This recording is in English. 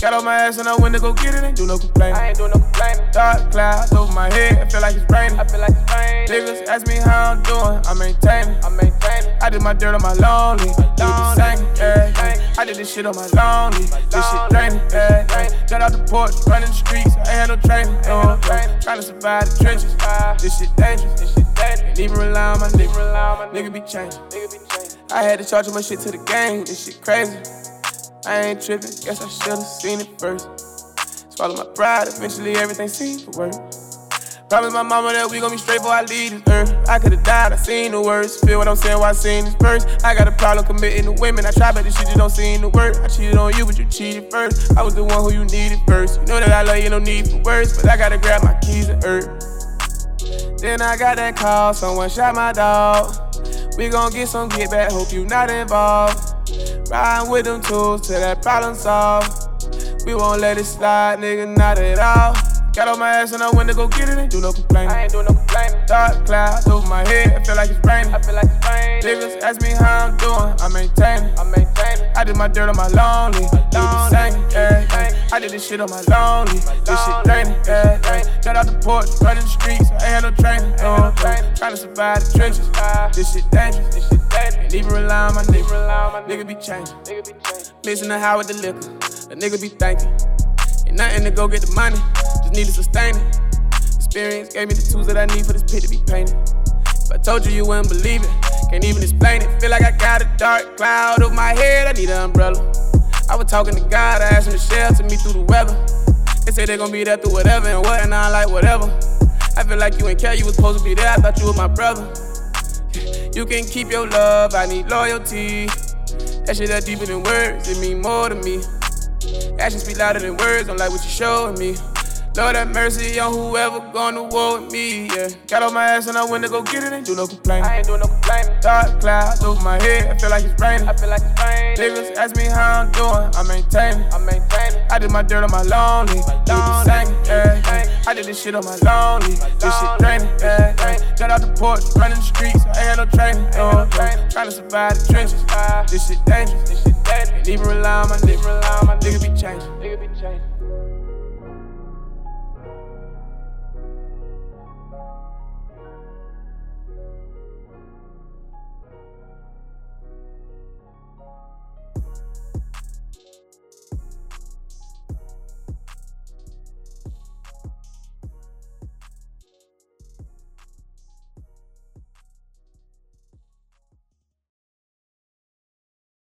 Got on my ass and I went to go get it, ain't do no complaining. I ain't do no complaining. Dark clouds over my head, I feel like it's raining. Niggas ask me how I'm doing, I maintain maintaining. I'm maintaining. I did my dirt on my lonely, you be singing, yeah. I did this shit on my lonely, this shit draining, yeah. Got out the porch, running the streets, I ain't had no training, no, uh. no. Trying to survive the trenches, this shit dangerous, this shit dangerous. Even rely on my nigga, nigga be changing, nigga be changing. I had to charge my shit to the game, this shit crazy. I ain't tripping, guess I should've seen it first. Swallow my pride, eventually everything seemed to work. Promise my mama that we gon' be straight before I leave this earth. I could've died, I seen the worst. Feel what I'm saying while I seen this verse. I got a problem committing to women. I try, but this shit just don't seem to work. I cheated on you, but you cheated first. I was the one who you needed first. You know that I love you, no need for words. But I gotta grab my keys and earth. Then I got that call, someone shot my dog. We gon' get some get back, hope you not involved. Riding with them tools till that problem solved. We won't let it slide, nigga, not at all. Got on my ass and I went to go get it, ain't do no complaining. I ain't do no complaining. Dark clouds over my head, I feel like it's raining. I feel like it's raining. Niggas ask me how I'm doing, I'm maintaining. I'm maintaining. I did my dirt on my lonely, you be singing, yeah, yeah. I did this shit on my lonely, this shit draining, yeah, yeah. Got out the porch, running the streets, I ain't had no training, no, no. Trying to survive the trenches, this shit dangerous, this shit dangerous. Ain't even rely on my nigga, nigga be changing, nigga be changing. Mixing the high with the liquor, a nigga be thinking. Ain't nothing to go get the money, just need to sustain it. Experience gave me the tools that I need for this pit to be painted. If I told you, you wouldn't believe it. Can't even explain it. Feel like I got a dark cloud over my head, I need an umbrella. I was talking to God, I asked him to shelter me through the weather. They say they gon' be there through whatever and what, and I like whatever. I feel like you ain't care, you was supposed to be there, I thought you was my brother. You can keep your love, I need loyalty. That shit that deeper than words, it mean more to me. Actions speak louder than words, don't like what you showing me. Lord have mercy on whoever gone to war with me, yeah. Got on my ass and I went to go get it, ain't do no complaining. I ain't do no complaining. Dark clouds over my head, I feel like it's raining. I feel like it's raining. Niggas ask me how I'm doing, I'm maintaining. I'm maintaining. I did my dirt on my lonely, you be singing, yeah. I did this shit on my lonely, this shit draining, yeah. Got out the porch, running the streets, I ain't had no training, uh. no, no. Trying to survive the trenches, this shit dangerous, this shit dangerous. Ain't even rely on my nigga, nigga be changing, nigga be changing.